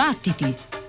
Battiti!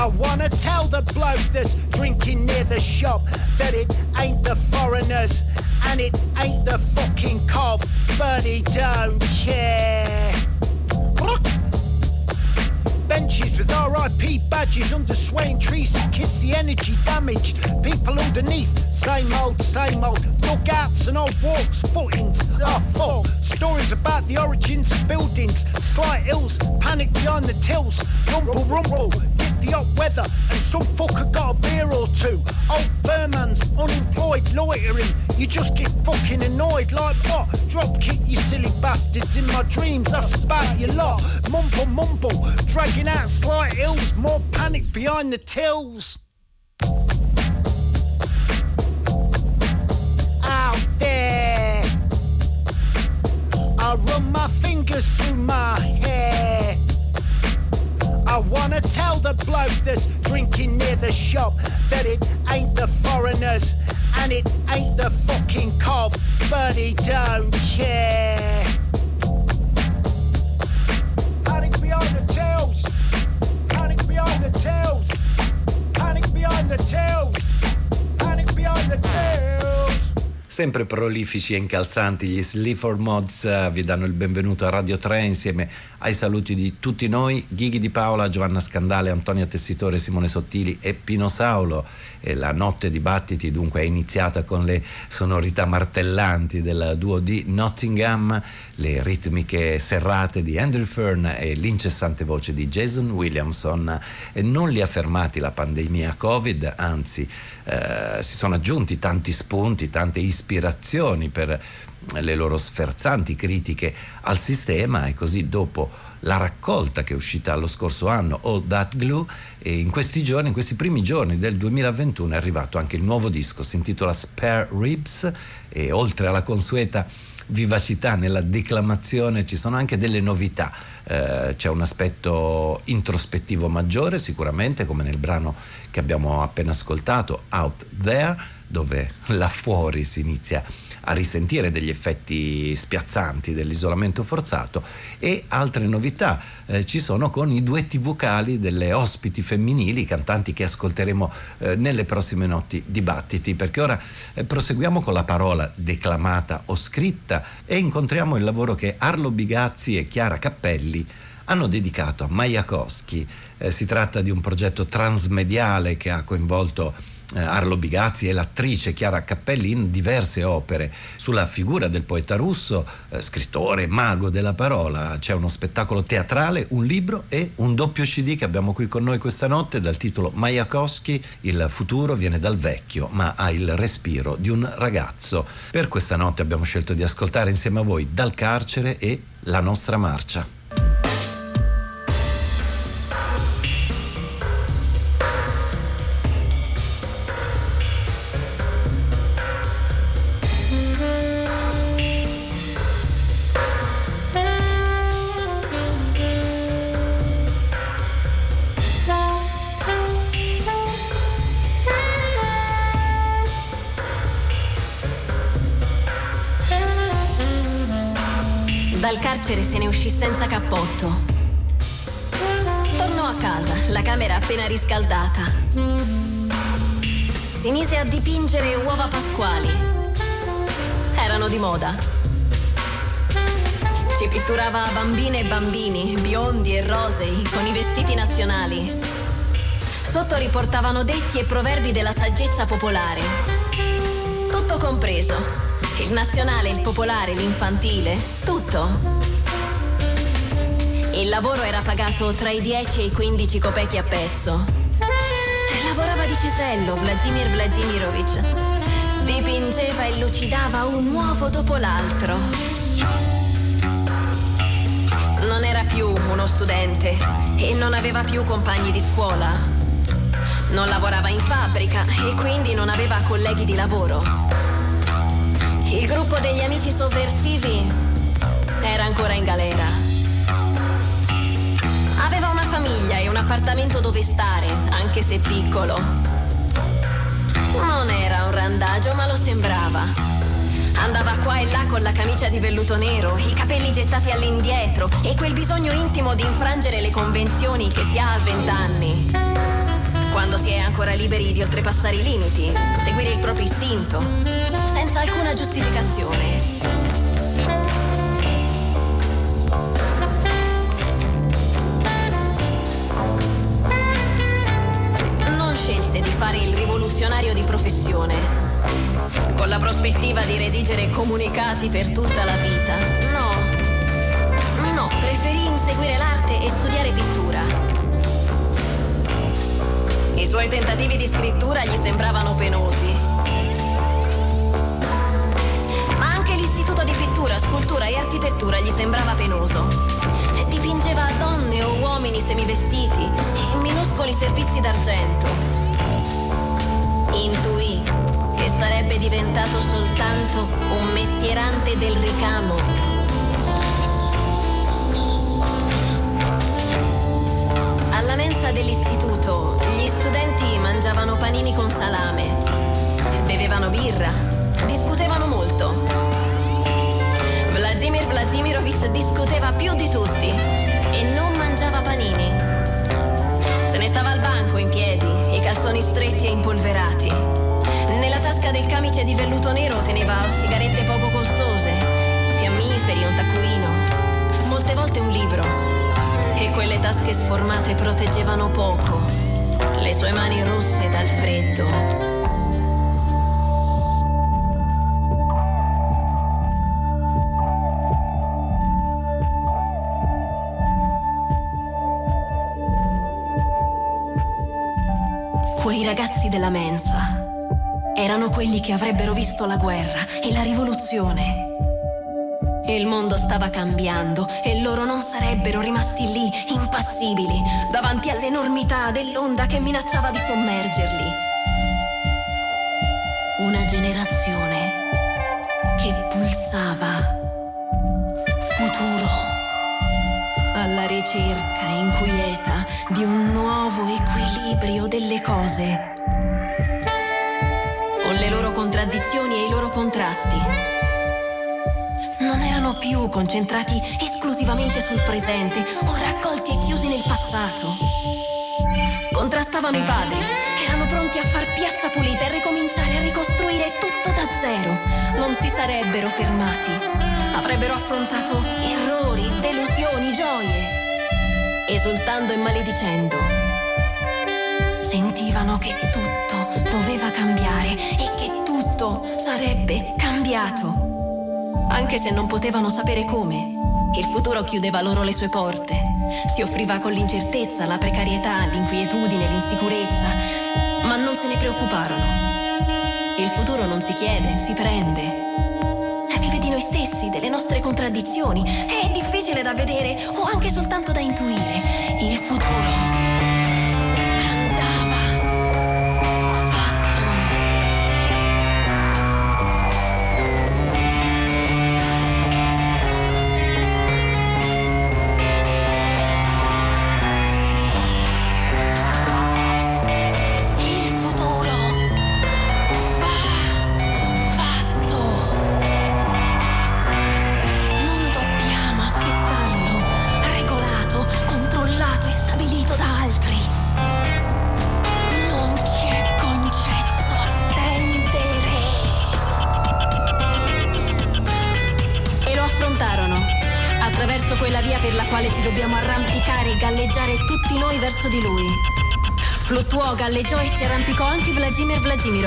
I wanna tell the bloke that's drinking near the shop that it ain't the foreigners and it ain't the fucking cop, but he don't care. Benches with RIP badges under swaying trees that kiss the energy damaged. People underneath, same old, same old. Dugouts and old walks, footings. Oh, fuck. Stories about the origins of buildings. Slight ills, panic behind the tills. Rumble, rumble, hot weather, and some fucker got a beer or two. Old Burman's unemployed, loitering. You just get fucking annoyed, like what? Drop kick you silly bastards in my dreams. That's about your lot. Mumble, mumble, dragging out slight hills. More panic behind the tills. Out there, I run my fingers through my hair. I wanna tell the bloke that's drinking near the shop that it ain't the foreigners and it ain't the fucking cop, but he don't care. Panic behind the tails, panic behind the tails, panic behind the tails, panic behind the tails. Sempre prolifici e incalzanti, gli Sleaford Mods uh, vi danno il benvenuto a Radio 3 insieme ai saluti di tutti noi, Ghighi di Paola, Giovanna Scandale, Antonia Tessitore, Simone Sottili e Pino Saulo. E la notte di battiti dunque è iniziata con le sonorità martellanti del duo di Nottingham, le ritmiche serrate di Andrew Fern e l'incessante voce di Jason Williamson. E non li ha fermati la pandemia Covid, anzi eh, si sono aggiunti tanti spunti, tante ispirazioni per le loro sferzanti critiche al sistema e così dopo la raccolta che è uscita lo scorso anno, All That Glue, e in questi giorni, in questi primi giorni del 2021 è arrivato anche il nuovo disco, si intitola Spare Ribs e oltre alla consueta vivacità, nella declamazione, ci sono anche delle novità. Eh, c'è un aspetto introspettivo maggiore sicuramente, come nel brano che abbiamo appena ascoltato, Out There, dove là fuori si inizia a risentire degli effetti spiazzanti dell'isolamento forzato e altre novità eh, ci sono con i duetti vocali delle ospiti femminili, cantanti che ascolteremo eh, nelle prossime notti dibattiti, perché ora eh, proseguiamo con la parola declamata o scritta e incontriamo il lavoro che Arlo Bigazzi e Chiara Cappelli hanno dedicato a Majakowski. Eh, si tratta di un progetto transmediale che ha coinvolto Arlo Bigazzi e l'attrice Chiara Cappelli in diverse opere sulla figura del poeta russo, eh, scrittore, mago della parola. C'è uno spettacolo teatrale, un libro e un doppio CD che abbiamo qui con noi questa notte dal titolo Majakowski, il futuro viene dal vecchio ma ha il respiro di un ragazzo. Per questa notte abbiamo scelto di ascoltare insieme a voi Dal carcere e La nostra marcia. Uova pasquali. Erano di moda. Ci pitturava bambine e bambini, biondi e rosei, con i vestiti nazionali. Sotto riportavano detti e proverbi della saggezza popolare. Tutto compreso. Il nazionale, il popolare, l'infantile, tutto. Il lavoro era pagato tra i 10 e i 15 copechi a pezzo. Lavorava di cesello Vladimir Vladimirovich. Dipingeva e lucidava un uovo dopo l'altro. Non era più uno studente e non aveva più compagni di scuola. Non lavorava in fabbrica e quindi non aveva colleghi di lavoro. Il gruppo degli amici sovversivi era ancora in galera. Aveva una famiglia e un appartamento dove stare, anche se piccolo. Non era un randagio, ma lo sembrava. Andava qua e là con la camicia di velluto nero, i capelli gettati all'indietro e quel bisogno intimo di infrangere le convenzioni che si ha a vent'anni. Quando si è ancora liberi di oltrepassare i limiti, seguire il proprio istinto, senza alcuna giustificazione. Il rivoluzionario di professione, con la prospettiva di redigere comunicati per tutta la vita. No, no, preferì inseguire l'arte e studiare pittura. I suoi tentativi di scrittura gli sembravano penosi. Ma anche l'istituto di pittura, scultura e architettura gli sembrava penoso. Dipingeva donne o uomini semivestiti e minuscoli servizi d'argento diventato soltanto un mestierante del ricamo. Alla mensa dell'istituto gli studenti mangiavano panini con salame, bevevano birra, discutevano molto. Vladimir Vladimirovich discuteva più di tutti e non mangiava panini. Se ne stava al banco in piedi calzoni stretti e impolverati. Del camice di velluto nero teneva sigarette poco costose, fiammiferi, un taccuino, molte volte un libro. E quelle tasche sformate proteggevano poco le sue mani rosse dal freddo. Quei ragazzi della mensa quelli che avrebbero visto la guerra e la rivoluzione. Il mondo stava cambiando e loro non sarebbero rimasti lì, impassibili, davanti all'enormità dell'onda che minacciava di sommergerli. Presente o raccolti e chiusi nel passato. Contrastavano i padri, erano pronti a far piazza pulita e ricominciare a ricostruire tutto da zero. Non si sarebbero fermati avrebbero affrontato errori, delusioni, gioie, esultando e maledicendo. Sentivano che tutto doveva cambiare e che tutto sarebbe cambiato, anche se non potevano sapere come. Il futuro chiudeva loro le sue porte, si offriva con l'incertezza, la precarietà, l'inquietudine, l'insicurezza, ma non se ne preoccuparono. Il futuro non si chiede, si prende noi stessi, delle nostre contraddizioni. È difficile da vedere o anche soltanto da intuire. Il futuro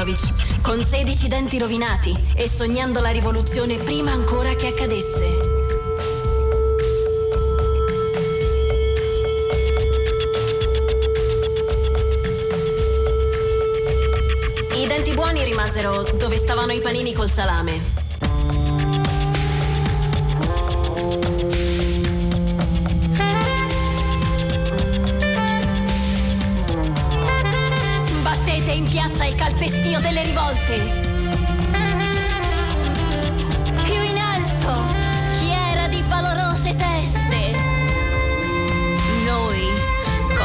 Vladimirovich, con 16 denti rovinati e sognando la rivoluzione prima ancora che accadesse. I denti buoni rimasero dove stavano i panini col salame.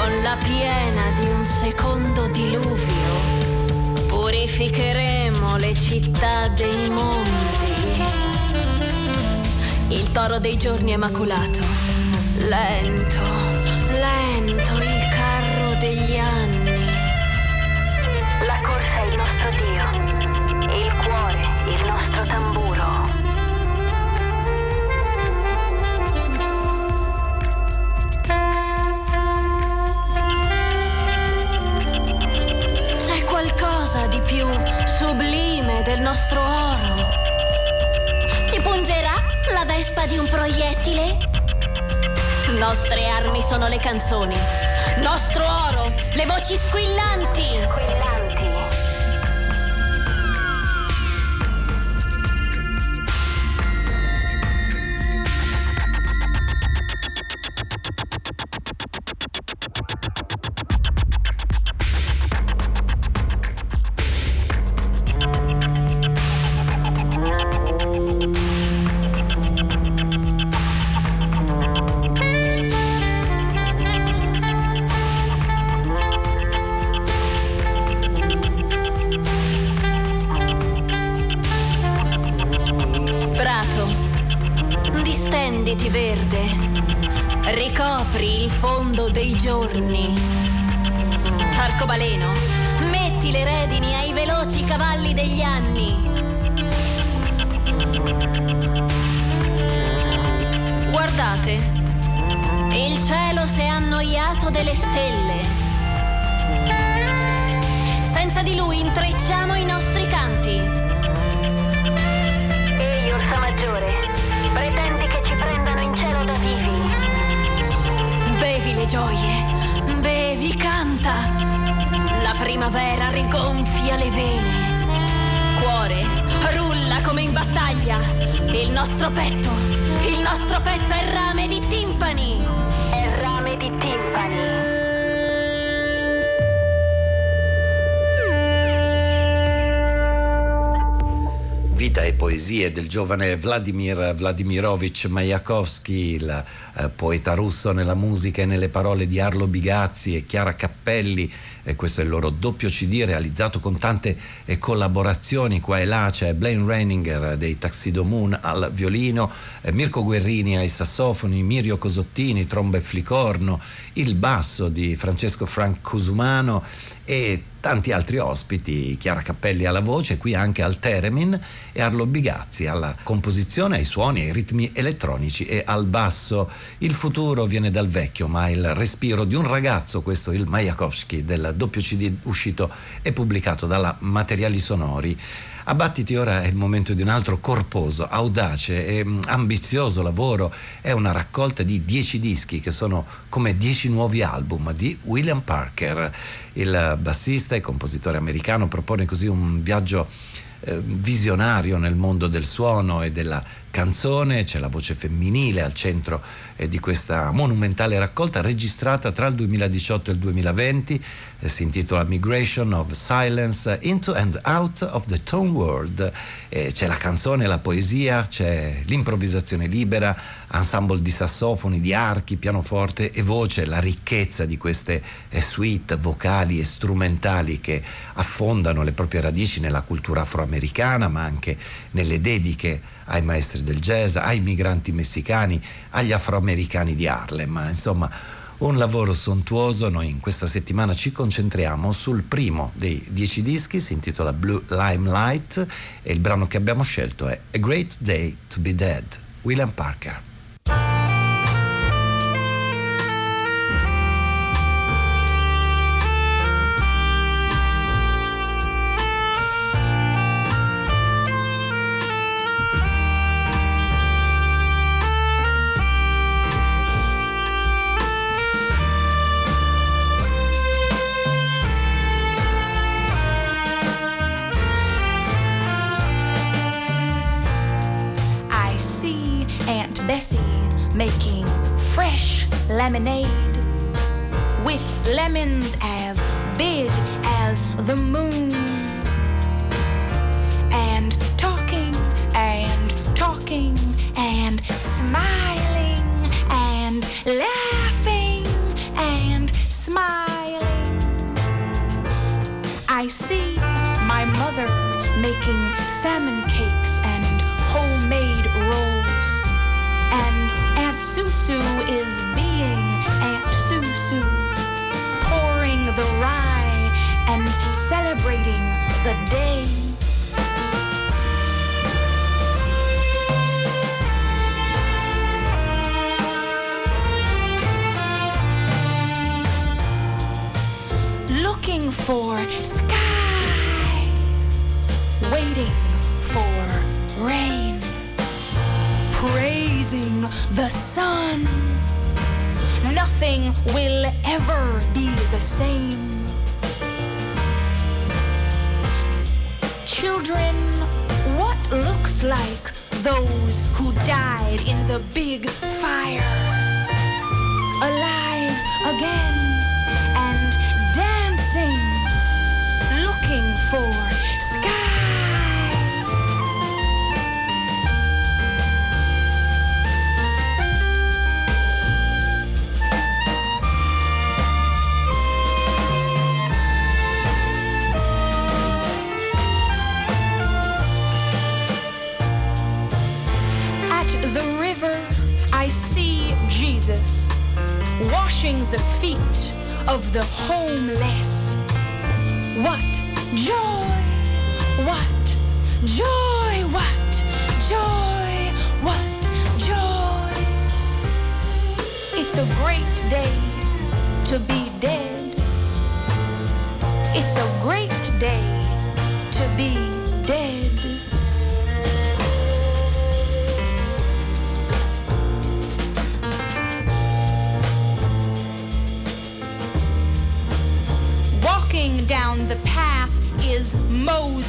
Con la piena di un secondo diluvio, purificheremo le città dei mondi. Il toro dei giorni è maculato, lento, lento il carro degli anni. Sei il nostro Dio, del nostro oro. Ci pungerà la vespa di un proiettile? Nostre armi sono le canzoni. Nostro oro, le voci squillanti. squillanti. Ricopri il fondo dei giorni. Arcobaleno, metti le redini ai veloci cavalli degli anni. Guardate, il cielo si è annoiato delle stelle. Senza di lui intrecciamo i nostri canti. Ehi, Orsa Maggiore, pretendo gioie, bevi, canta. La primavera rigonfia le vene. Cuore, rulla come in battaglia. Il nostro petto, il nostro petto è rame di timpani. È rame di timpani. le poesie del giovane Vladimir Vladimirovich Mayakovsky, il eh, poeta russo nella musica e nelle parole di Arlo Bigazzi e Chiara Cappelli, eh, questo è il loro doppio CD realizzato con tante eh, collaborazioni qua e là, c'è Blaine Reininger dei Taxido Moon al violino, eh, Mirko Guerrini ai sassofoni, Mirio Cosottini, tromba e flicorno, il basso di Francesco Frank Cusumano e tanti altri ospiti, Chiara Cappelli alla voce, qui anche al Teremin e Arlo Bigazzi alla composizione, ai suoni, ai ritmi elettronici e al basso. Il futuro viene dal vecchio, ma il respiro di un ragazzo, questo è il Mayakovsky del doppio CD uscito e pubblicato dalla Materiali Sonori. A Battiti ora è il momento di un altro corposo, audace e mm, ambizioso lavoro. È una raccolta di dieci dischi che sono come dieci nuovi album di William Parker. Il bassista e compositore americano propone così un viaggio eh, visionario nel mondo del suono e della canzone, c'è la voce femminile al centro eh, di questa monumentale raccolta registrata tra il 2018 e il 2020, eh, si intitola Migration of Silence Into and Out of the Tone World. Eh, c'è la canzone, la poesia, c'è l'improvvisazione libera, ensemble di sassofoni, di archi, pianoforte e voce, la ricchezza di queste eh, suite vocali e strumentali che affondano le proprie radici nella cultura afroamericana, ma anche nelle dediche ai maestri del jazz, ai migranti messicani, agli afroamericani di Harlem. Insomma, un lavoro sontuoso. Noi in questa settimana ci concentriamo sul primo dei dieci dischi, si intitola Blue Limelight e il brano che abbiamo scelto è A Great Day to Be Dead, William Parker.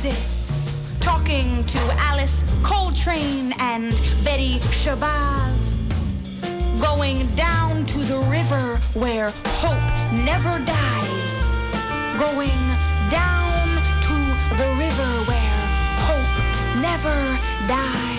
Moses, talking to Alice Coltrane and Betty Shabazz. Going down to the river where hope never dies. Going down to the river where hope never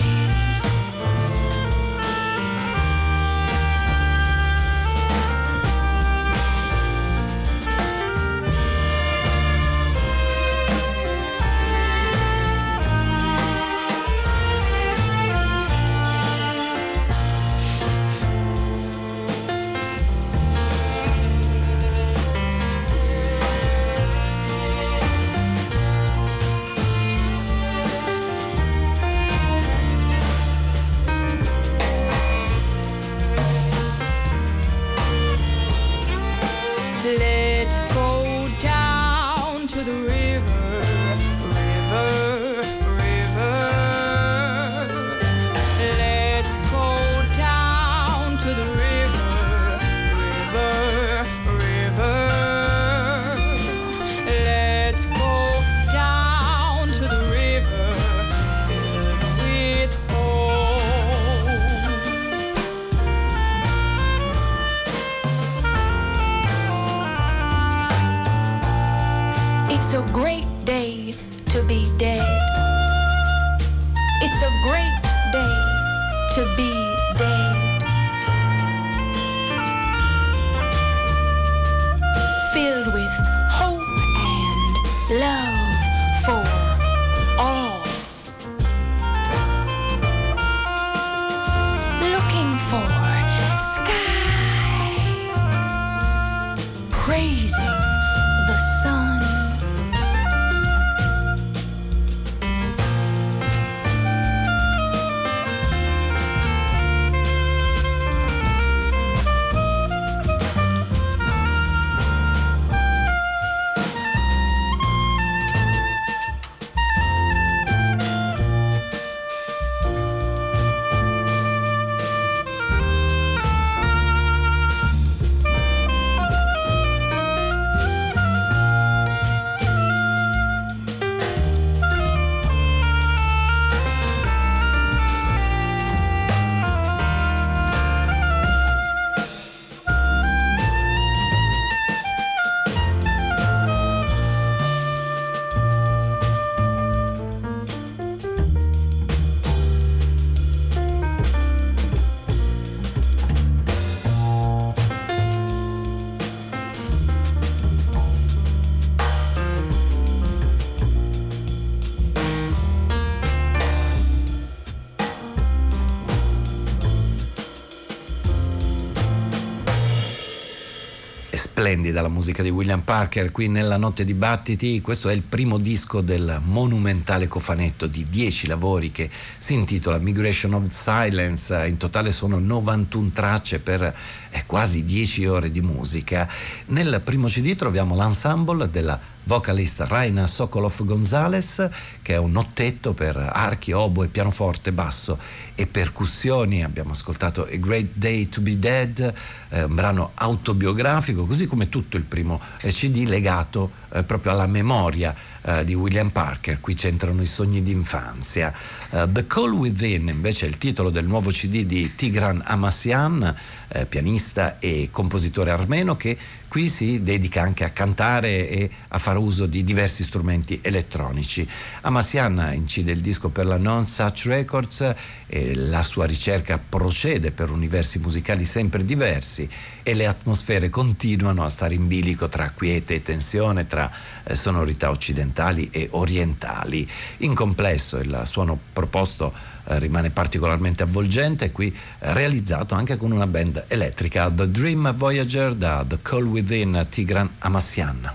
splendida la musica di William Parker qui nella Notte di Battiti. Questo è il primo disco del monumentale cofanetto di 10 lavori che si intitola Migration of Silence. In totale sono 91 tracce per eh, quasi 10 ore di musica. Nel primo CD troviamo l'ensemble della vocalist Raina Sokolov Gonzalez, che è un ottetto per archi, oboe, pianoforte, basso e percussioni. Abbiamo ascoltato A Great Day to Be Dead, eh, un brano autobiografico, così come tutto il primo eh, CD legato eh, proprio alla memoria eh, di William Parker. Qui c'entrano i sogni d'infanzia. Uh, The Call Within invece è il titolo del nuovo CD di Tigran Amassian, eh, pianista e compositore armeno che qui si dedica anche a cantare e a fare uso di diversi strumenti elettronici. Amassian incide il disco per la Non Such Records e la sua ricerca procede per universi musicali sempre diversi e le atmosfere continuano a stare in bilico tra quiete e tensione, tra eh, sonorità occidentali e orientali. In complesso il suono proposto eh, rimane particolarmente avvolgente, qui eh, realizzato anche con una band elettrica, The Dream Voyager da The Call Within Tigran Amassian.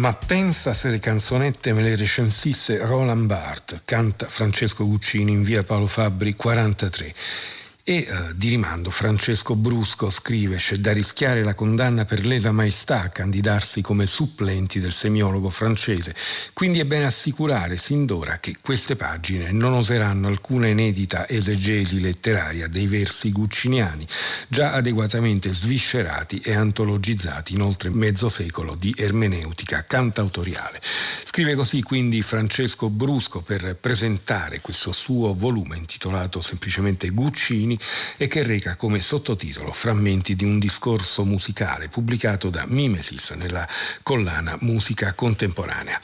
Ma pensa se le canzonette me le recensisse Roland Barthes, canta Francesco Guccini in via Paolo Fabbri 43. E eh, di rimando Francesco Brusco scrive c'è da rischiare la condanna per lesa maestà a candidarsi come supplenti del semiologo francese, quindi è bene assicurare sin d'ora che queste pagine non oseranno alcuna inedita esegesi letteraria dei versi gucciniani, già adeguatamente sviscerati e antologizzati in oltre mezzo secolo di ermeneutica cantautoriale. Scrive così quindi Francesco Brusco per presentare questo suo volume intitolato semplicemente Guccini Guccini e che reca come sottotitolo Frammenti di un discorso musicale pubblicato da Mimesis nella collana Musica Contemporanea.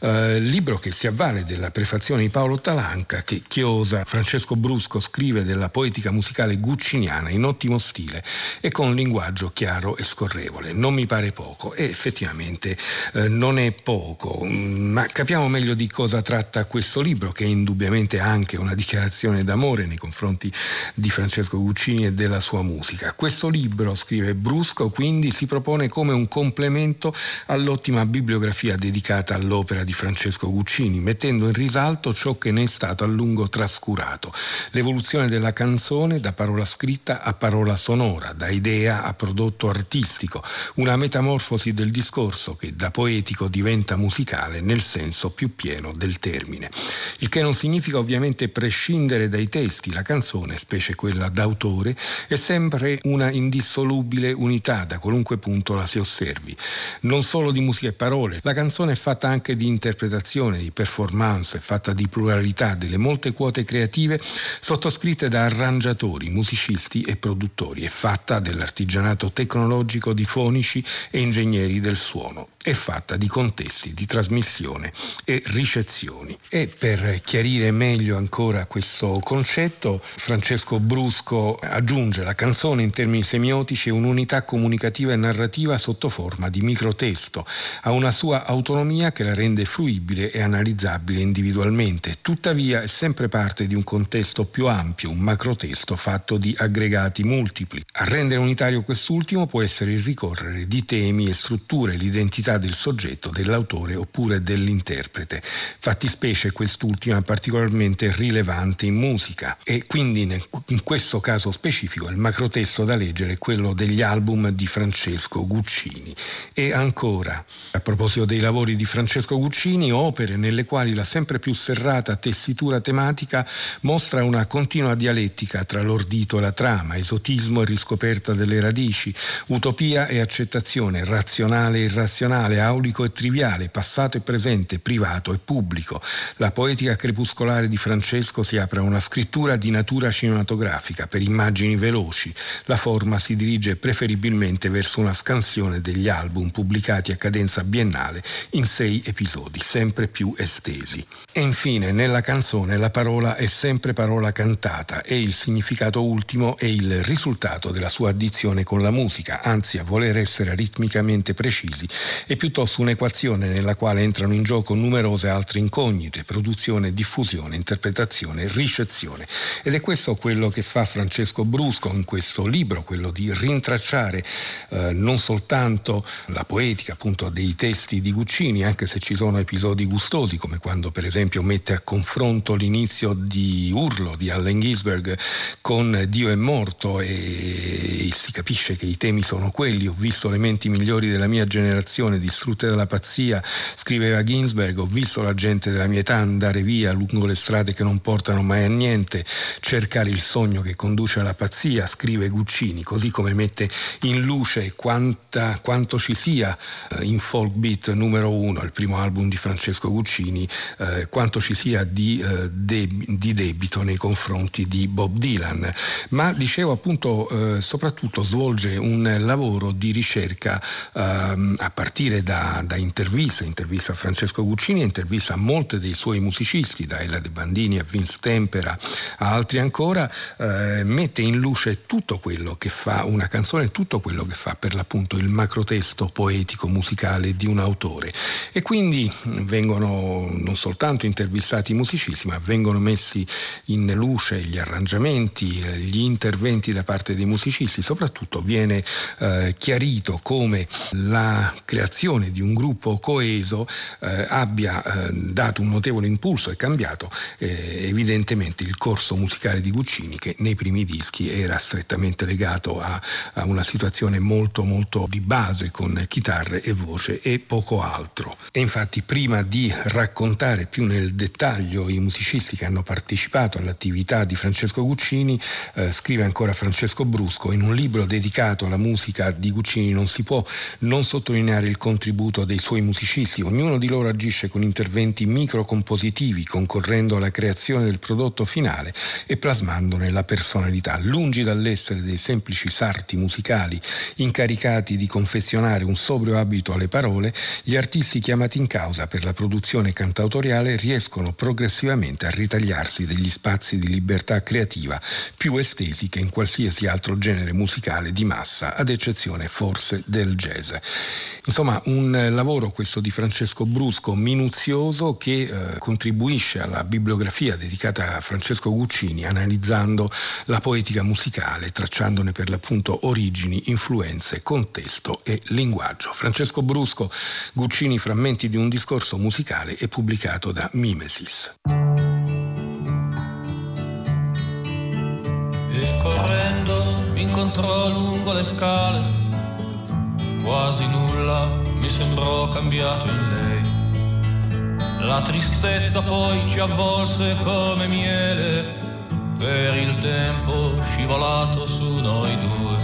Eh, libro che si avvale della prefazione di Paolo Talanca che chiosa Francesco Brusco scrive della poetica musicale gucciniana in ottimo stile e con un linguaggio chiaro e scorrevole. Non mi pare poco e effettivamente eh, non è poco, mm, ma capiamo meglio di cosa tratta questo libro che è indubbiamente anche una dichiarazione d'amore nei confronti di di Francesco Guccini e della sua musica. Questo libro, scrive Brusco, quindi si propone come un complemento all'ottima bibliografia dedicata all'opera di Francesco Guccini, mettendo in risalto ciò che ne è stato a lungo trascurato, l'evoluzione della canzone da parola scritta a parola sonora, da idea a prodotto artistico, una metamorfosi del discorso che da poetico diventa musicale nel senso più pieno del termine. Il che non significa ovviamente prescindere dai testi, la canzone, specie quella d'autore, è sempre una indissolubile unità da qualunque punto la si osservi. Non solo di musica e parole, la canzone è fatta anche di interpretazione, di performance, è fatta di pluralità delle molte quote creative sottoscritte da arrangiatori, musicisti e produttori, è fatta dell'artigianato tecnologico di fonici e ingegneri del suono, è fatta di contesti di trasmissione e ricezioni. E per chiarire meglio ancora questo concetto, Francesco brusco aggiunge la canzone in termini semiotici un'unità comunicativa e narrativa sotto forma di microtesto, ha una sua autonomia che la rende fruibile e analizzabile individualmente, tuttavia è sempre parte di un contesto più ampio, un macrotesto fatto di aggregati multipli. A rendere unitario quest'ultimo può essere il ricorrere di temi e strutture, l'identità del soggetto, dell'autore oppure dell'interprete. Fattispecie quest'ultima particolarmente rilevante in musica e quindi in in questo caso specifico il macrotesto da leggere è quello degli album di Francesco Guccini. E ancora, a proposito dei lavori di Francesco Guccini, opere nelle quali la sempre più serrata tessitura tematica mostra una continua dialettica tra l'ordito e la trama, esotismo e riscoperta delle radici, utopia e accettazione, razionale e irrazionale, aulico e triviale, passato e presente, privato e pubblico. La poetica crepuscolare di Francesco si apre a una scrittura di natura cinematografica fotografica per immagini veloci, la forma si dirige preferibilmente verso una scansione degli album pubblicati a cadenza biennale in sei episodi, sempre più estesi. E infine, nella canzone la parola è sempre parola cantata e il significato ultimo è il risultato della sua addizione con la musica, anzi a voler essere ritmicamente precisi, è piuttosto un'equazione nella quale entrano in gioco numerose altre incognite, produzione, diffusione, interpretazione, ricezione. Ed è questo quello che che fa Francesco Brusco in questo libro, quello di rintracciare eh, non soltanto la poetica appunto dei testi di Guccini, anche se ci sono episodi gustosi, come quando per esempio mette a confronto l'inizio di Urlo di Allen Ginsberg con Dio è morto e si capisce che i temi sono quelli. Ho visto le menti migliori della mia generazione distrutte dalla pazzia, scriveva Ginsberg, ho visto la gente della mia età andare via lungo le strade che non portano mai a niente, cercare il sogno sogno che conduce alla pazzia, scrive Guccini, così come mette in luce quanta, quanto ci sia eh, in Folk Beat numero uno, il primo album di Francesco Guccini, eh, quanto ci sia di, eh, de- di, debito nei confronti di Bob Dylan. Ma dicevo appunto, eh, soprattutto svolge un lavoro di ricerca ehm, a partire da, da interviste, intervista a Francesco Guccini, intervista a molti dei suoi musicisti, da Ella De Bandini a Vince Tempera a altri ancora, eh, mette in luce tutto quello che fa una canzone, tutto quello che fa per l'appunto il macrotesto poetico musicale di un autore. E quindi vengono non soltanto intervistati i musicisti ma vengono messi in luce gli arrangiamenti, gli interventi da parte dei musicisti, soprattutto viene eh, chiarito come la creazione di un gruppo coeso eh, abbia eh, dato un notevole impulso e cambiato eh, evidentemente il corso musicale di Guccini che nei primi dischi era strettamente legato a, a una situazione molto molto di base con chitarre e voce e poco altro. E infatti prima di raccontare più nel dettaglio i musicisti che hanno partecipato all'attività di Francesco Guccini, eh, scrive ancora Francesco Brusco in un libro dedicato alla musica di Guccini non si può non sottolineare il contributo dei suoi musicisti, ognuno di loro agisce con interventi microcompositivi concorrendo alla creazione del prodotto finale e plasmandone la personalità, lungi dall'essere dei semplici sarti musicali incaricati di confezionare un sobrio abito alle parole, gli artisti chiamati in causa per la produzione cantautoriale riescono progressivamente a ritagliarsi degli spazi di libertà creativa più estesi che in qualsiasi altro genere musicale di massa, ad eccezione forse del jazz. Insomma, un lavoro questo di Francesco Brusco minuzioso che eh, contribuisce alla bibliografia dedicata a Francesco Guccini analizzando la poetica musicale, tracciandone per l'appunto origini, influenze, contesto e linguaggio. Francesco Brusco, Guccini, frammenti di un discorso musicale è pubblicato da Mimesis. E correndo mi incontrò lungo le scale quasi nulla mi sembrò cambiato in lei. La tristezza poi ci avvolse come miele per il tempo scivolato su noi due.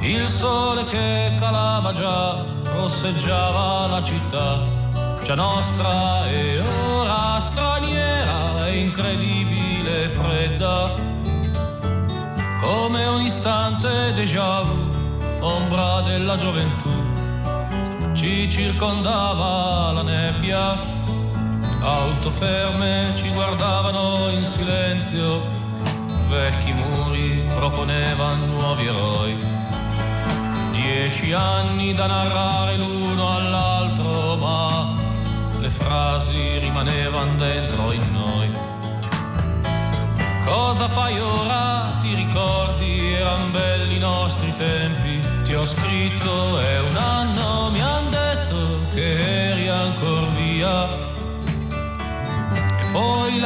Il sole che calava già rosseggiava la città, già nostra e ora straniera e incredibile fredda, come un istante déjà vu ombra della gioventù, ci circondava la nebbia, auto ferme ci guardavano in silenzio, vecchi muri proponevano nuovi eroi. Dieci anni da narrare l'uno all'altro, ma le frasi rimanevano dentro in noi. Cosa fai ora? Ti ricordi? Eran belli i nostri tempi ti ho scritto è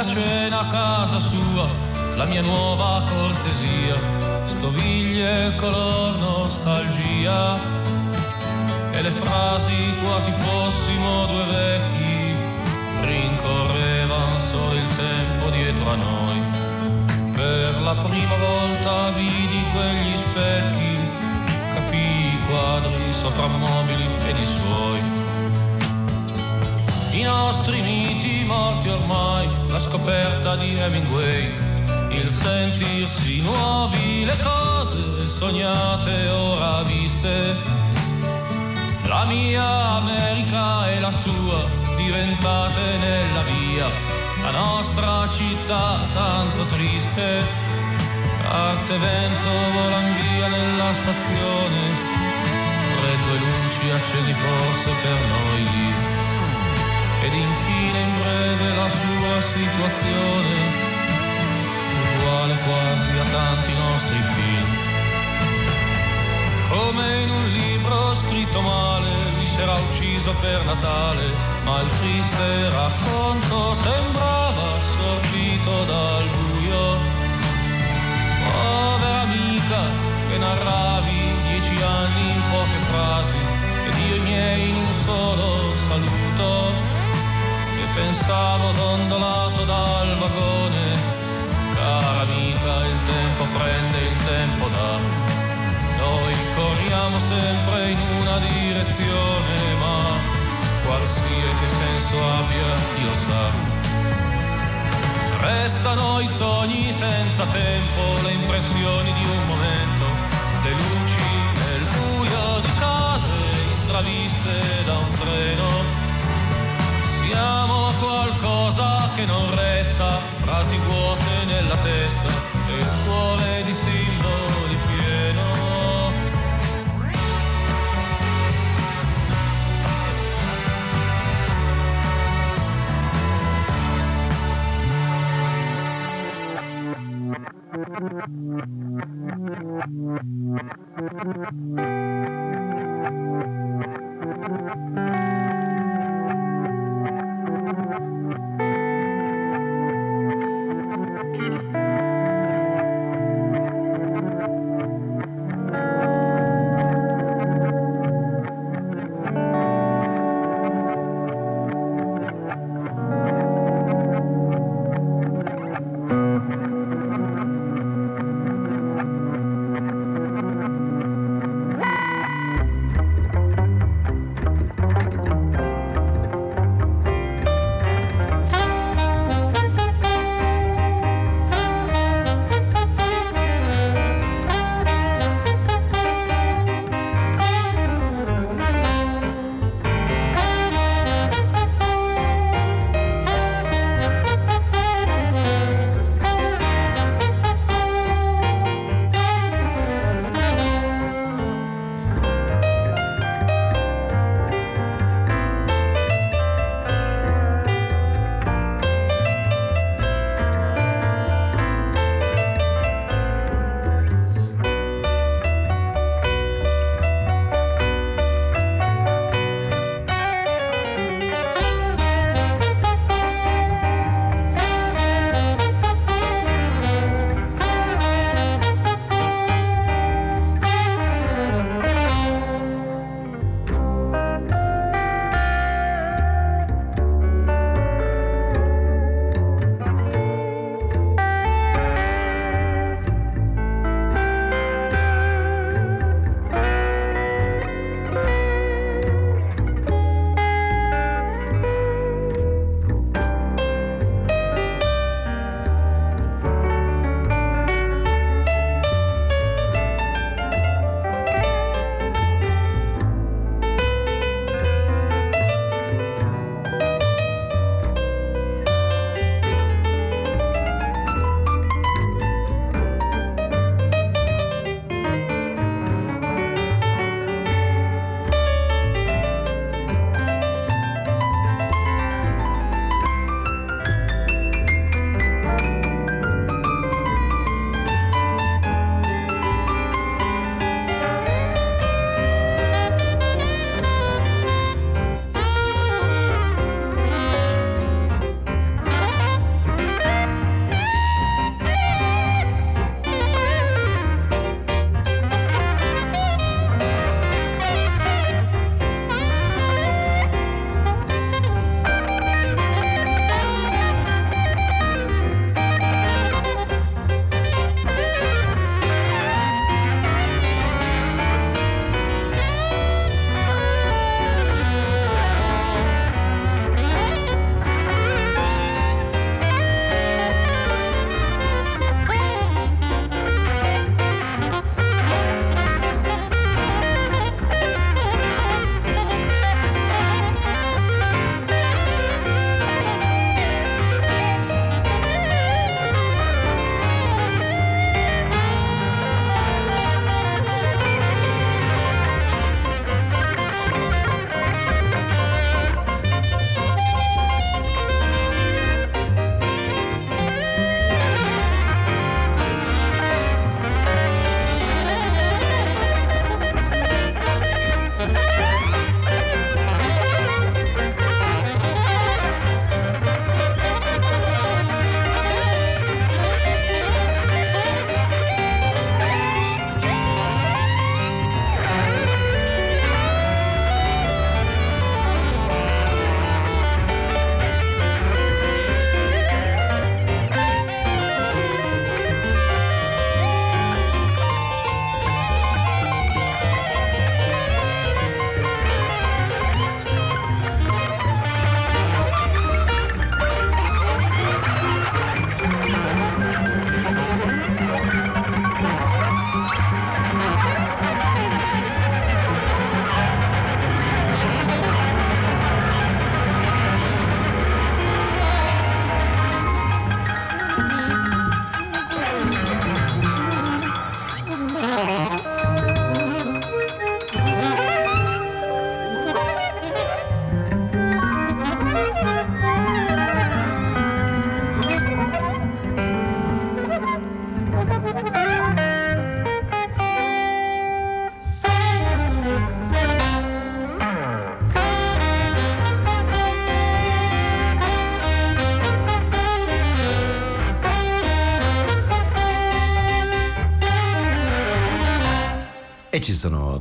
la cena a casa sua, la mia nuova cortesia, stoviglie color nostalgia. E le frasi quasi fossimo due vecchi, rincorrevan solo il tempo dietro a noi. Per la prima volta vidi quegli specchi quadri soprammobili ed i suoi. I nostri miti morti ormai, la scoperta di Hemingway, il sentirsi nuovi, le cose sognate ora viste. La mia America e la sua diventate nella via, la nostra città tanto triste. Carte vento volan via nella stazione e due luci accesi forse per noi lì. Ed infine in breve la sua situazione, uguale quasi a tanti nostri film. Come in un libro scritto male, lui si ucciso per Natale, ma il triste racconto sembrava assorbito dal buio. Povera amica che narravi dieci anni in poche frasi ed io i miei in un solo saluto pensavo dondolato dal vagone. Cara amica il tempo prende il tempo da. Noi corriamo sempre in una direzione ma qualsiasi senso abbia chi sa. Restano i sogni senza tempo, le impressioni di un momento, le luci intraviste da un treno. Cerchiamo qualcosa che non resta, frasi vuote nella testa e il cuore di simboli pieno.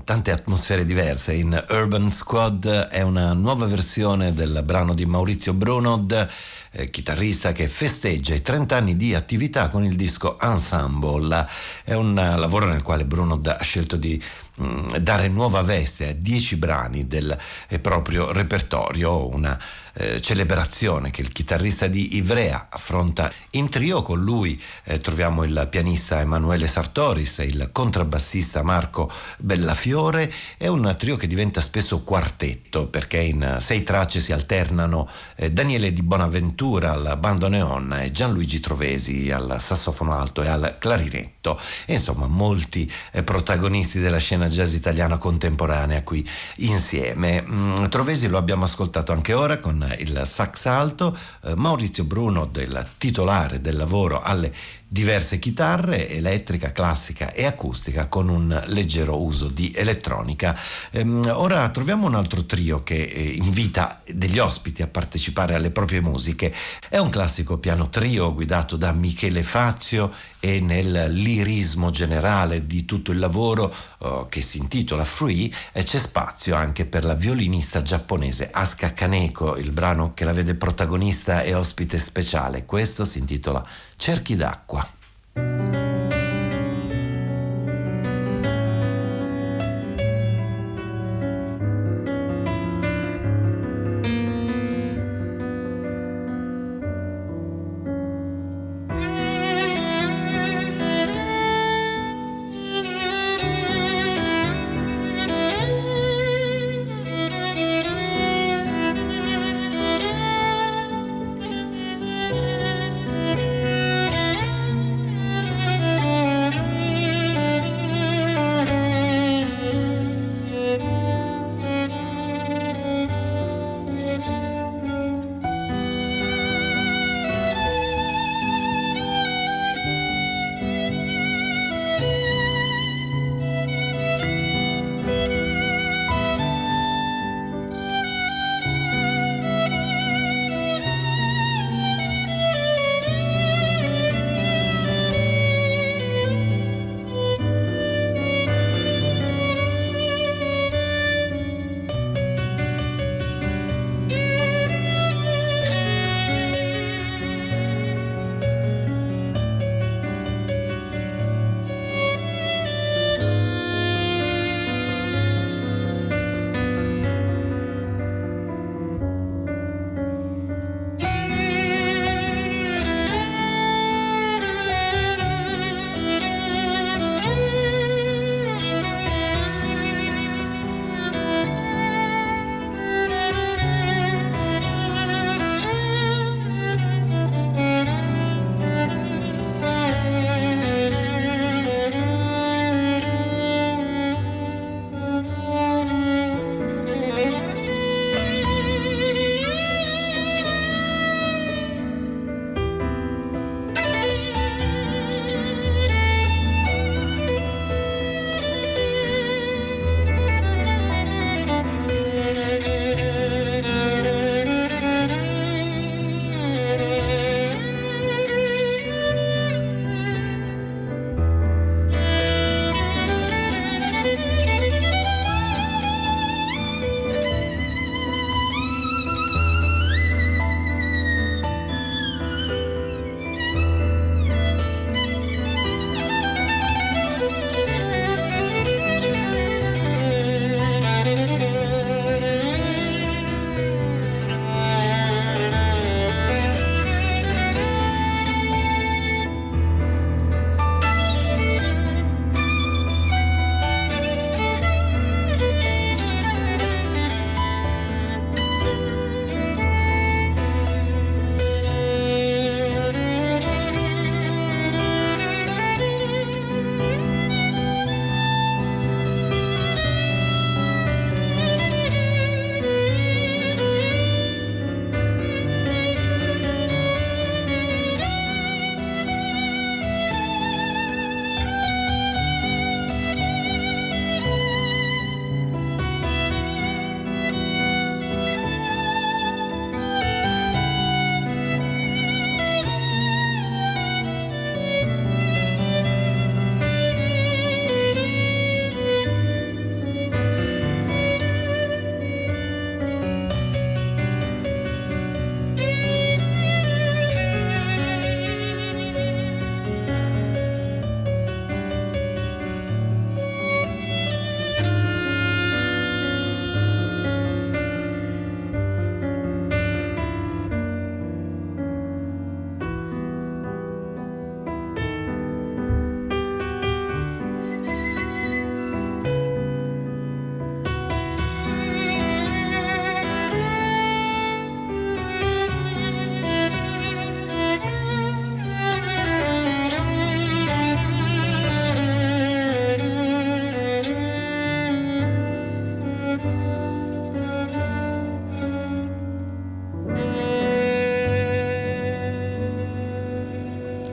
Tante atmosfere diverse. In Urban Squad è una nuova versione del brano di Maurizio Brunod, eh, chitarrista che festeggia i 30 anni di attività con il disco Ensemble. È un lavoro nel quale Brunod ha scelto di mm, dare nuova veste a 10 brani del eh, proprio repertorio, una eh, celebrazione che il chitarrista di Ivrea affronta in trio. Con lui eh, troviamo il pianista Emanuele Sartoris e il contrabbassista Marco Bellafiore. È un trio che diventa spesso quartetto perché in sei tracce si alternano eh, Daniele Di Bonaventura al bandoneon e Gianluigi Trovesi al sassofono alto e al clarinetto. E insomma molti eh, protagonisti della scena jazz italiana contemporanea qui insieme. Mm, Trovesi lo abbiamo ascoltato anche ora con il sax alto, eh, Maurizio Bruno del titolare del lavoro alle diverse chitarre, elettrica, classica e acustica con un leggero uso di elettronica. Ehm, ora troviamo un altro trio che eh, invita degli ospiti a partecipare alle proprie musiche. È un classico piano trio guidato da Michele Fazio e nel lirismo generale di tutto il lavoro eh, che si intitola Free e c'è spazio anche per la violinista giapponese Asuka Kaneko, il brano che la vede protagonista e ospite speciale. Questo si intitola cerchi d'acqua.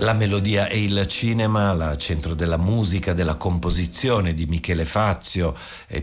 La melodia e il cinema, al centro della musica, della composizione di Michele Fazio,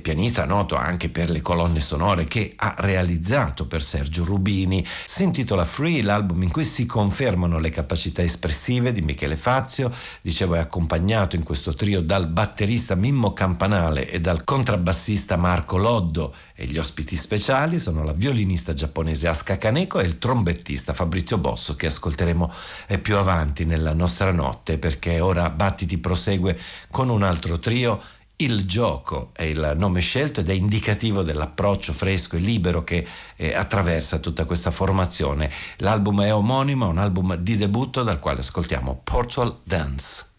pianista noto anche per le colonne sonore che ha realizzato per Sergio Rubini. Si intitola Free, l'album in cui si confermano le capacità espressive di Michele Fazio. Dicevo, è accompagnato in questo trio dal batterista Mimmo Campanale e dal contrabbassista Marco Loddo e gli ospiti speciali sono la violinista giapponese Asuka Kaneko e il trombettista Fabrizio Bosso che ascolteremo eh, più avanti nella nostra notte perché ora Battiti prosegue con un altro trio il gioco è il nome scelto ed è indicativo dell'approccio fresco e libero che eh, attraversa tutta questa formazione. L'album è omonimo, un album di debutto dal quale ascoltiamo Portal Dance.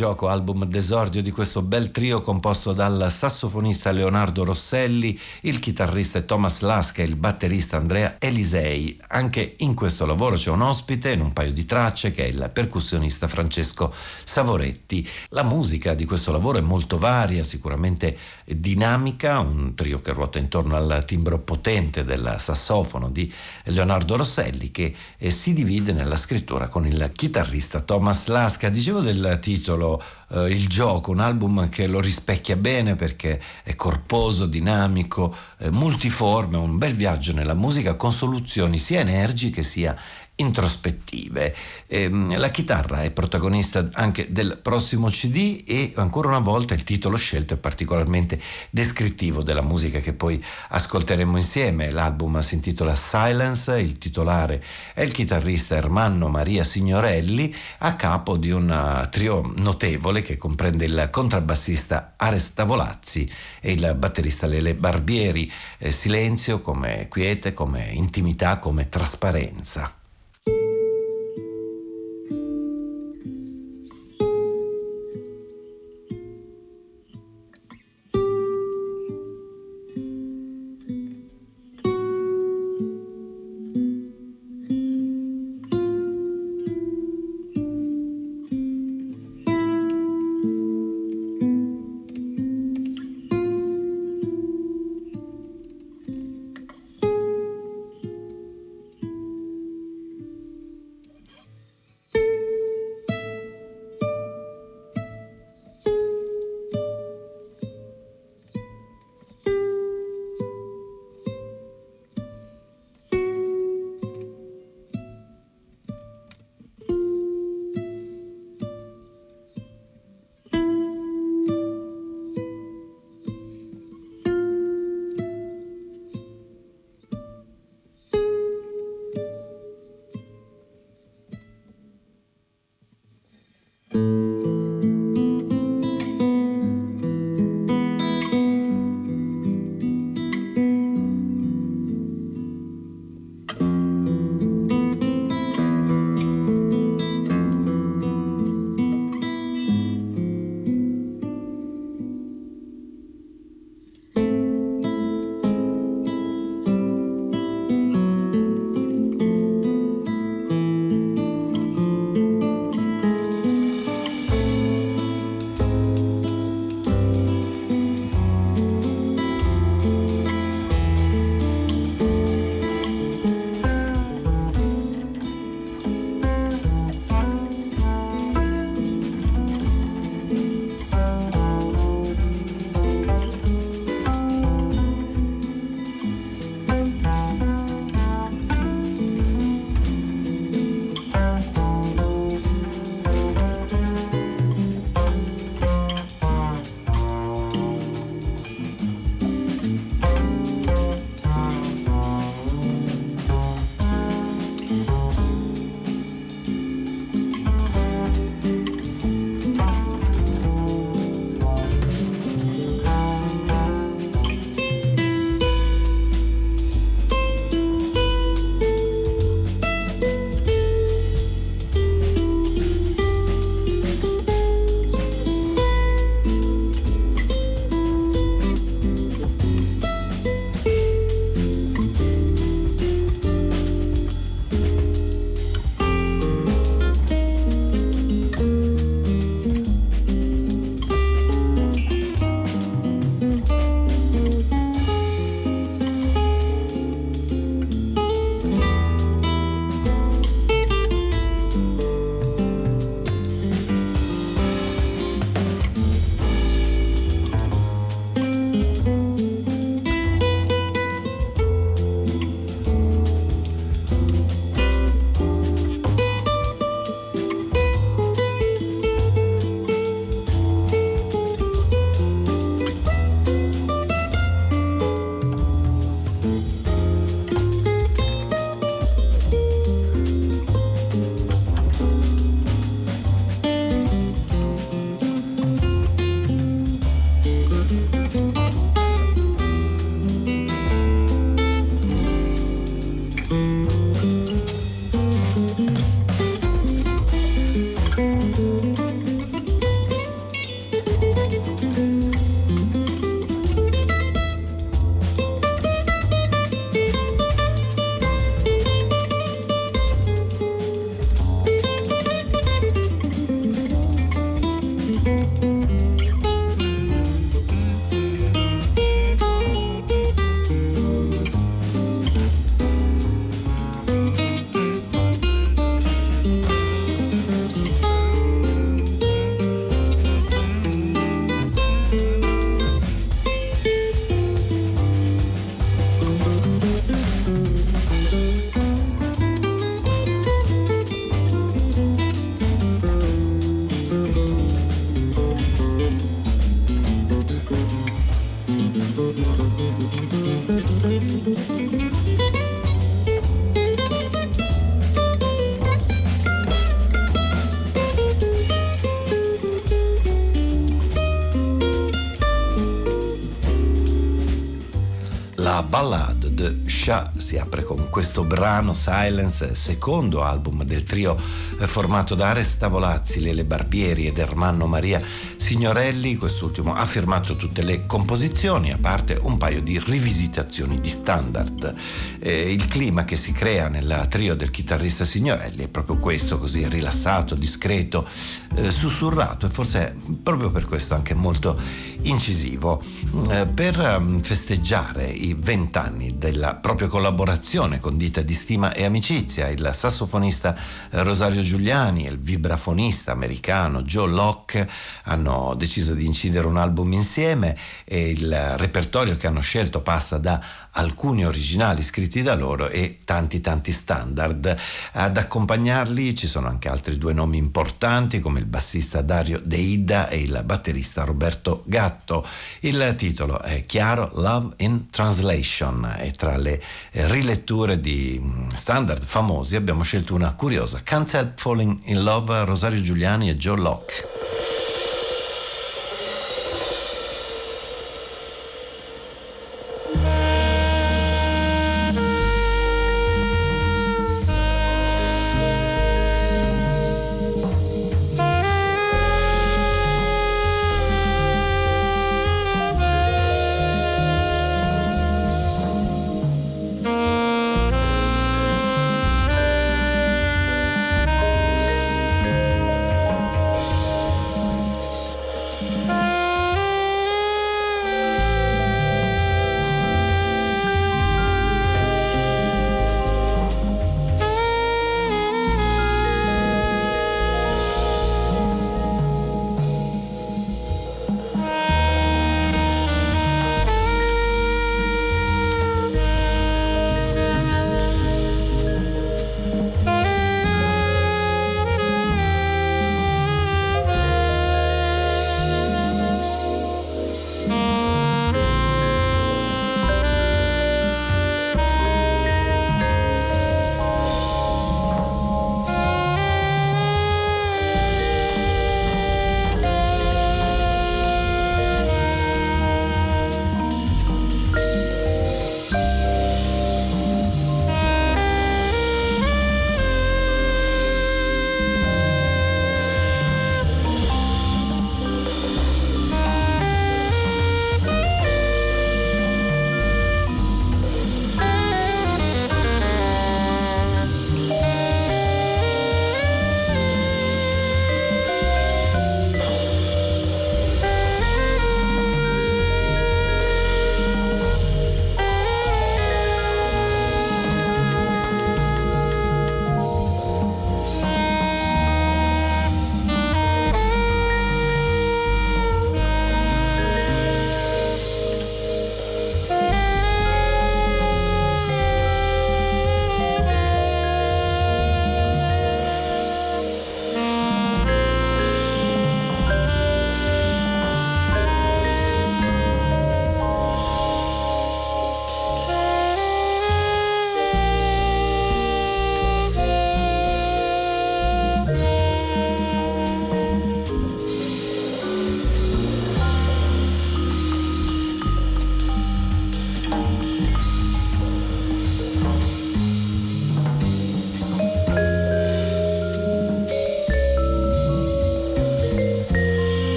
Gioco, album d'esordio di questo bel trio composto dal sassofonista Leonardo Rosselli, il chitarrista Thomas Lasca e il batterista Andrea Elisei. Anche in questo lavoro c'è un ospite in un paio di tracce che è il percussionista Francesco Savoretti. La musica di questo lavoro è molto varia, sicuramente dinamica, un trio che ruota intorno al timbro potente del sassofono di Leonardo Rosselli che eh, si divide nella scrittura con il chitarrista Thomas Lasca. Dicevo del titolo eh, Il gioco, un album che lo rispecchia bene perché è corposo, dinamico, eh, multiforme, un bel viaggio nella musica con soluzioni sia energiche sia introspettive. Ehm, la chitarra è protagonista anche del prossimo CD e ancora una volta il titolo scelto è particolarmente descrittivo della musica che poi ascolteremo insieme. L'album si intitola Silence, il titolare è il chitarrista Ermanno Maria Signorelli a capo di un uh, trio notevole che comprende il contrabbassista Ares Tavolazzi e il batterista Lele Barbieri. Eh, silenzio come quiete, come intimità, come trasparenza. Chat si apre con questo brano Silence, secondo album del trio eh, formato da Aresta Volazzi, Lele Barbieri ed Ermanno Maria Signorelli. Quest'ultimo ha firmato tutte le composizioni, a parte un paio di rivisitazioni di standard. Eh, il clima che si crea nel trio del chitarrista Signorelli è proprio questo, così rilassato, discreto, eh, sussurrato e forse proprio per questo anche molto incisivo. Eh, per um, festeggiare i vent'anni della propria collaborazione con Dita di Stima e Amicizia, il sassofonista eh, Rosario Giuliani e il vibrafonista americano Joe Locke hanno deciso di incidere un album insieme e il repertorio che hanno scelto passa da alcuni originali scritti da loro e tanti tanti standard. Ad accompagnarli ci sono anche altri due nomi importanti come il bassista Dario Deida e il batterista Roberto Gatto. Il titolo è chiaro Love in Translation e tra le riletture di mm, standard famosi abbiamo scelto una curiosa Can't Help Falling in Love Rosario Giuliani e Joe Locke.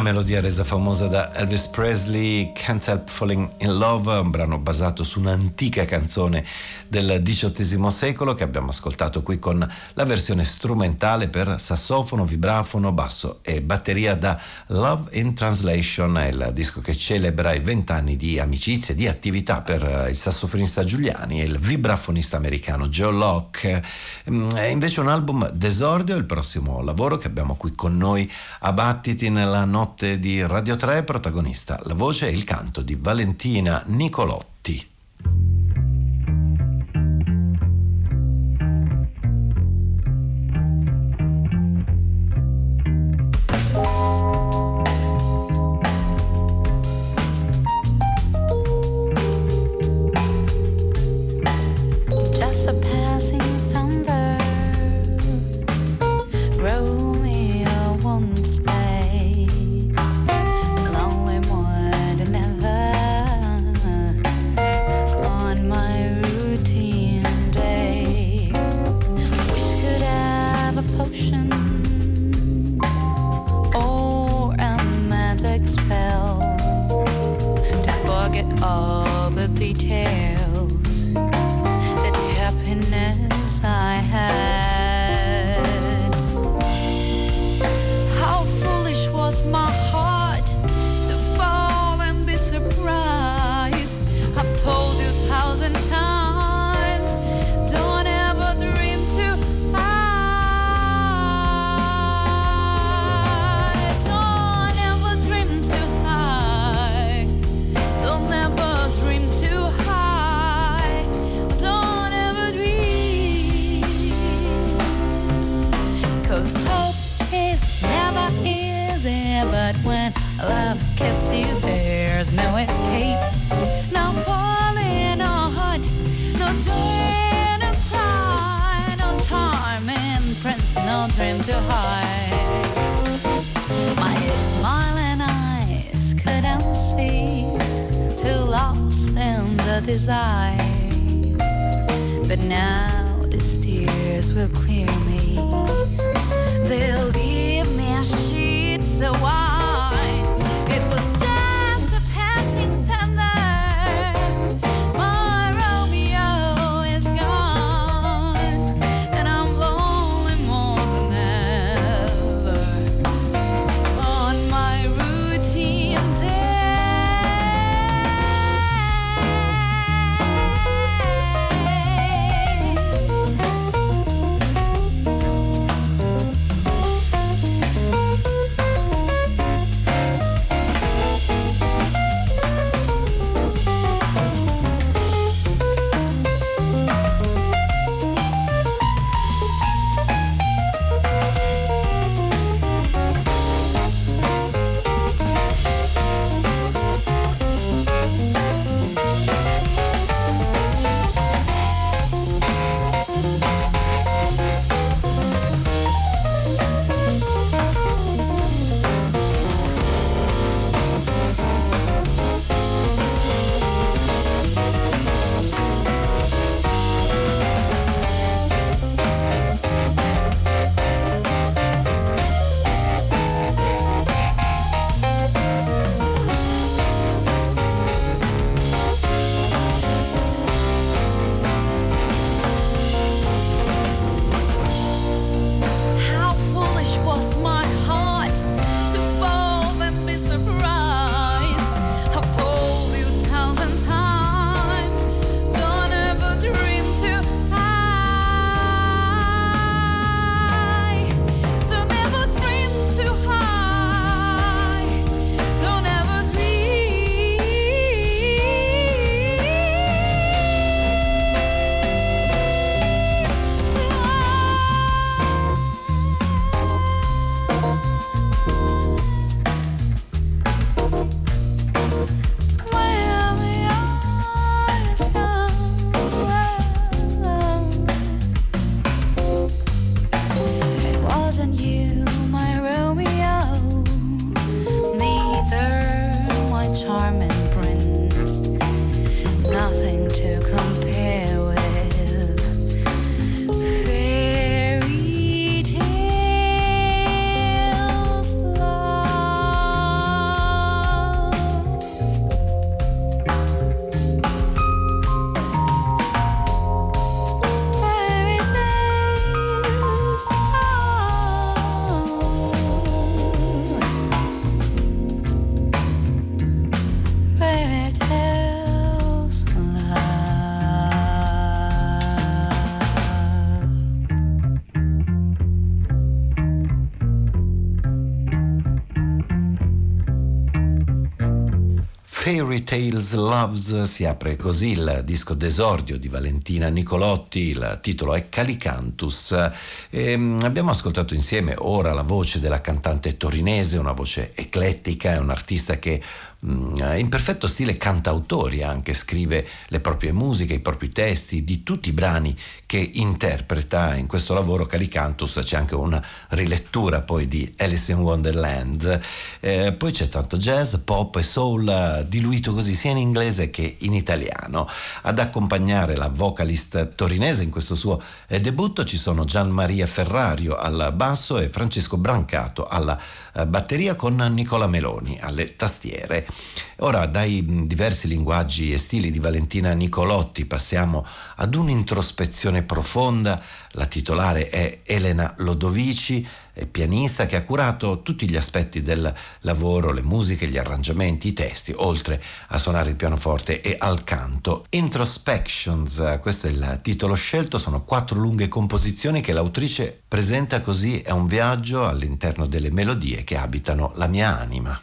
Una melodia resa famosa da Elvis Presley, Can't Help Falling in Love, un brano basato su un'antica canzone del XVIII secolo che abbiamo ascoltato qui con la versione strumentale per sassofono, vibrafono, basso e batteria da Love in Translation, il disco che celebra i vent'anni di amicizia e di attività per il sassofonista Giuliani e il vibrafonista americano Joe Locke. Mm, è invece un album d'esordio, il prossimo lavoro che abbiamo qui con noi a Battiti nella notte di Radio 3, protagonista la voce e il canto di Valentina Nicolotti. Fairy Tales Loves si apre così il disco d'esordio di Valentina Nicolotti, il titolo è Calicantus. E mm, abbiamo ascoltato insieme ora la voce della cantante torinese, una voce eclettica, è un artista che in perfetto stile cantautori anche, scrive le proprie musiche, i propri testi di tutti i brani che interpreta. In questo lavoro Calicantus c'è anche una rilettura poi di Alice in Wonderland. Eh, poi c'è tanto jazz, pop e soul diluito così sia in inglese che in italiano. Ad accompagnare la vocalist torinese in questo suo eh, debutto ci sono Gian Maria Ferrario al basso e Francesco Brancato alla eh, batteria con Nicola Meloni alle tastiere Ora, dai diversi linguaggi e stili di Valentina Nicolotti passiamo ad un'introspezione profonda. La titolare è Elena Lodovici, pianista che ha curato tutti gli aspetti del lavoro, le musiche, gli arrangiamenti, i testi, oltre a suonare il pianoforte e al canto. Introspections, questo è il titolo scelto, sono quattro lunghe composizioni che l'autrice presenta così, è un viaggio all'interno delle melodie che abitano la mia anima.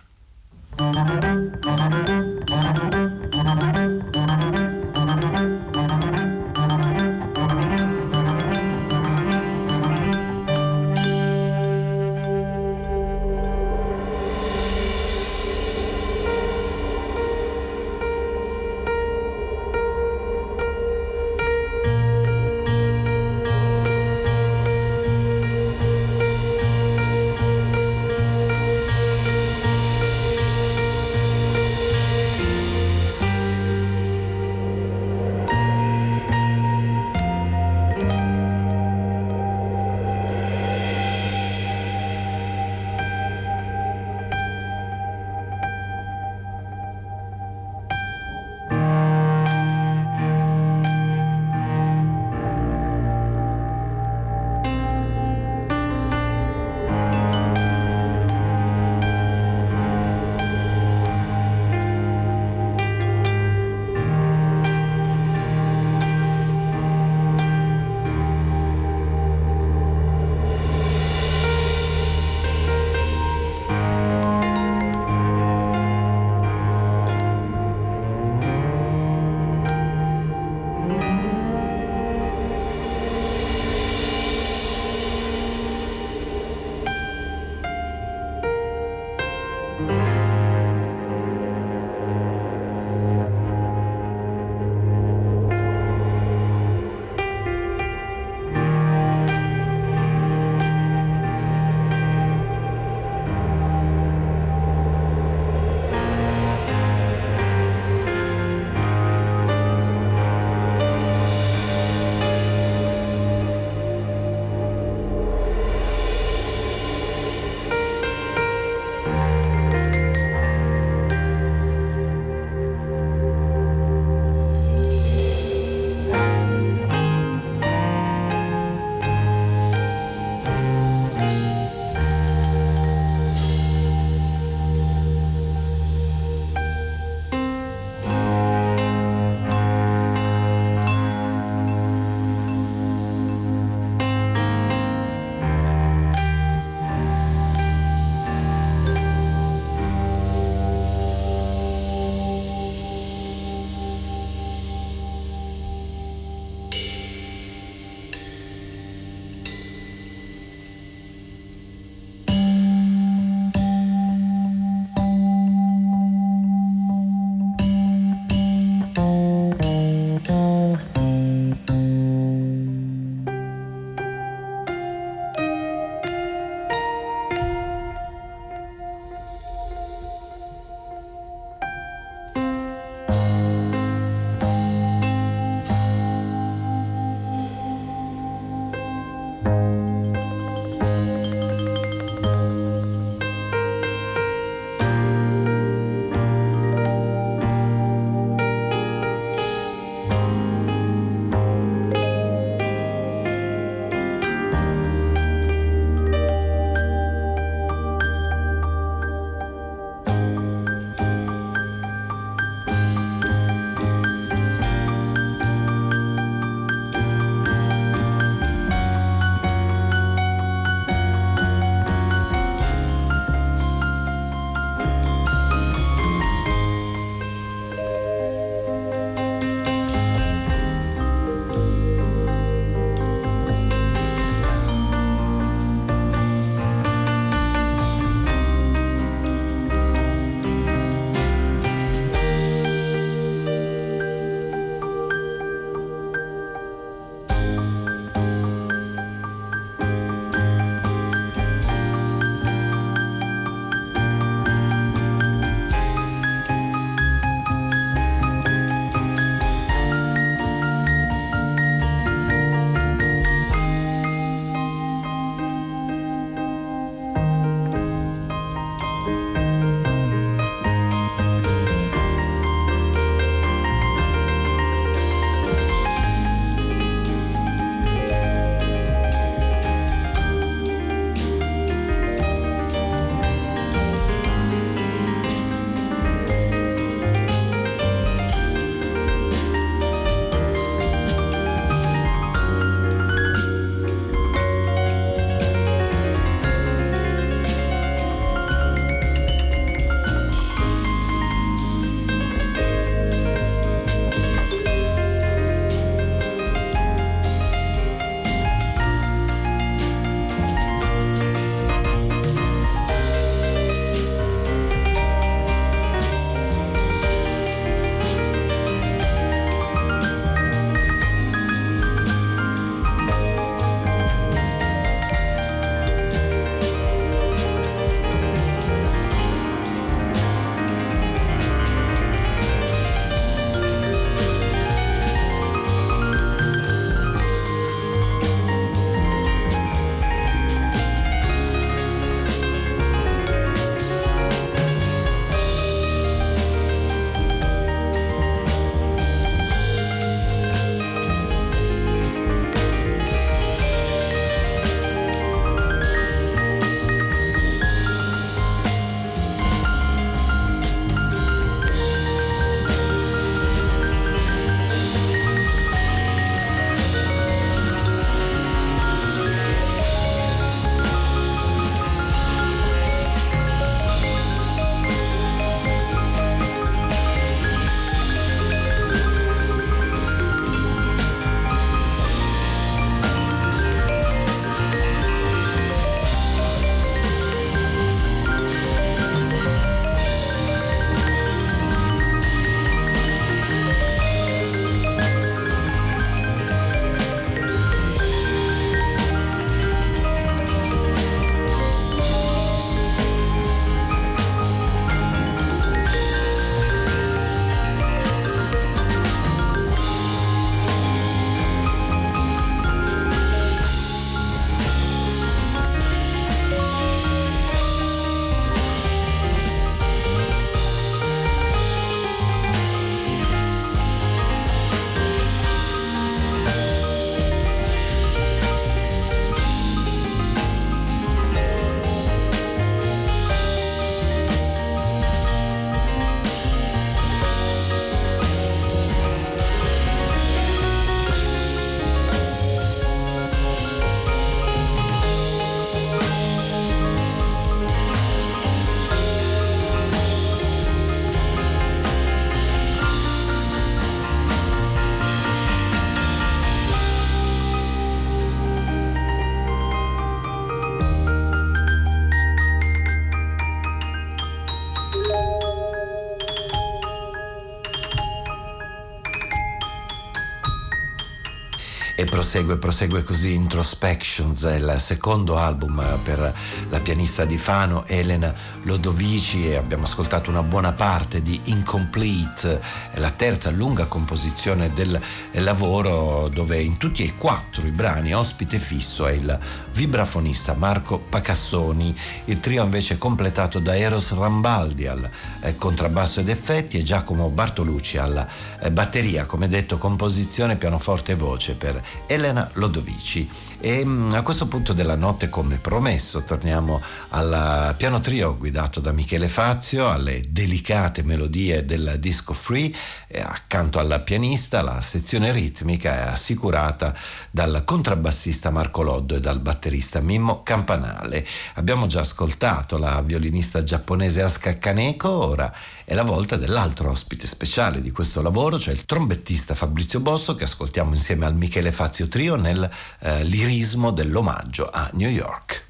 Prosegue, prosegue così Introspections, il secondo album per la pianista di Fano Elena Lodovici e abbiamo ascoltato una buona parte di Incomplete, è la terza lunga composizione del lavoro dove in tutti e quattro i brani ospite fisso è il vibrafonista Marco Pacassoni, il trio invece completato da Eros Rambaldi al eh, contrabbasso ed effetti e Giacomo Bartolucci alla eh, batteria, come detto composizione pianoforte e voce per Elena Lodovici. E mm, a questo punto della notte, come promesso, torniamo al piano trio guidato da Michele Fazio, alle delicate melodie del disco free, accanto alla pianista la sezione ritmica è assicurata dal contrabbassista Marco Loddo e dal batterista Mimmo Campanale. Abbiamo già ascoltato la violinista giapponese Asuka Kaneko, ora è la volta dell'altro ospite speciale di questo lavoro, cioè il trombettista Fabrizio Bosso che ascoltiamo insieme al Michele Fazio Trio nel eh, lirismo dell'omaggio a New York.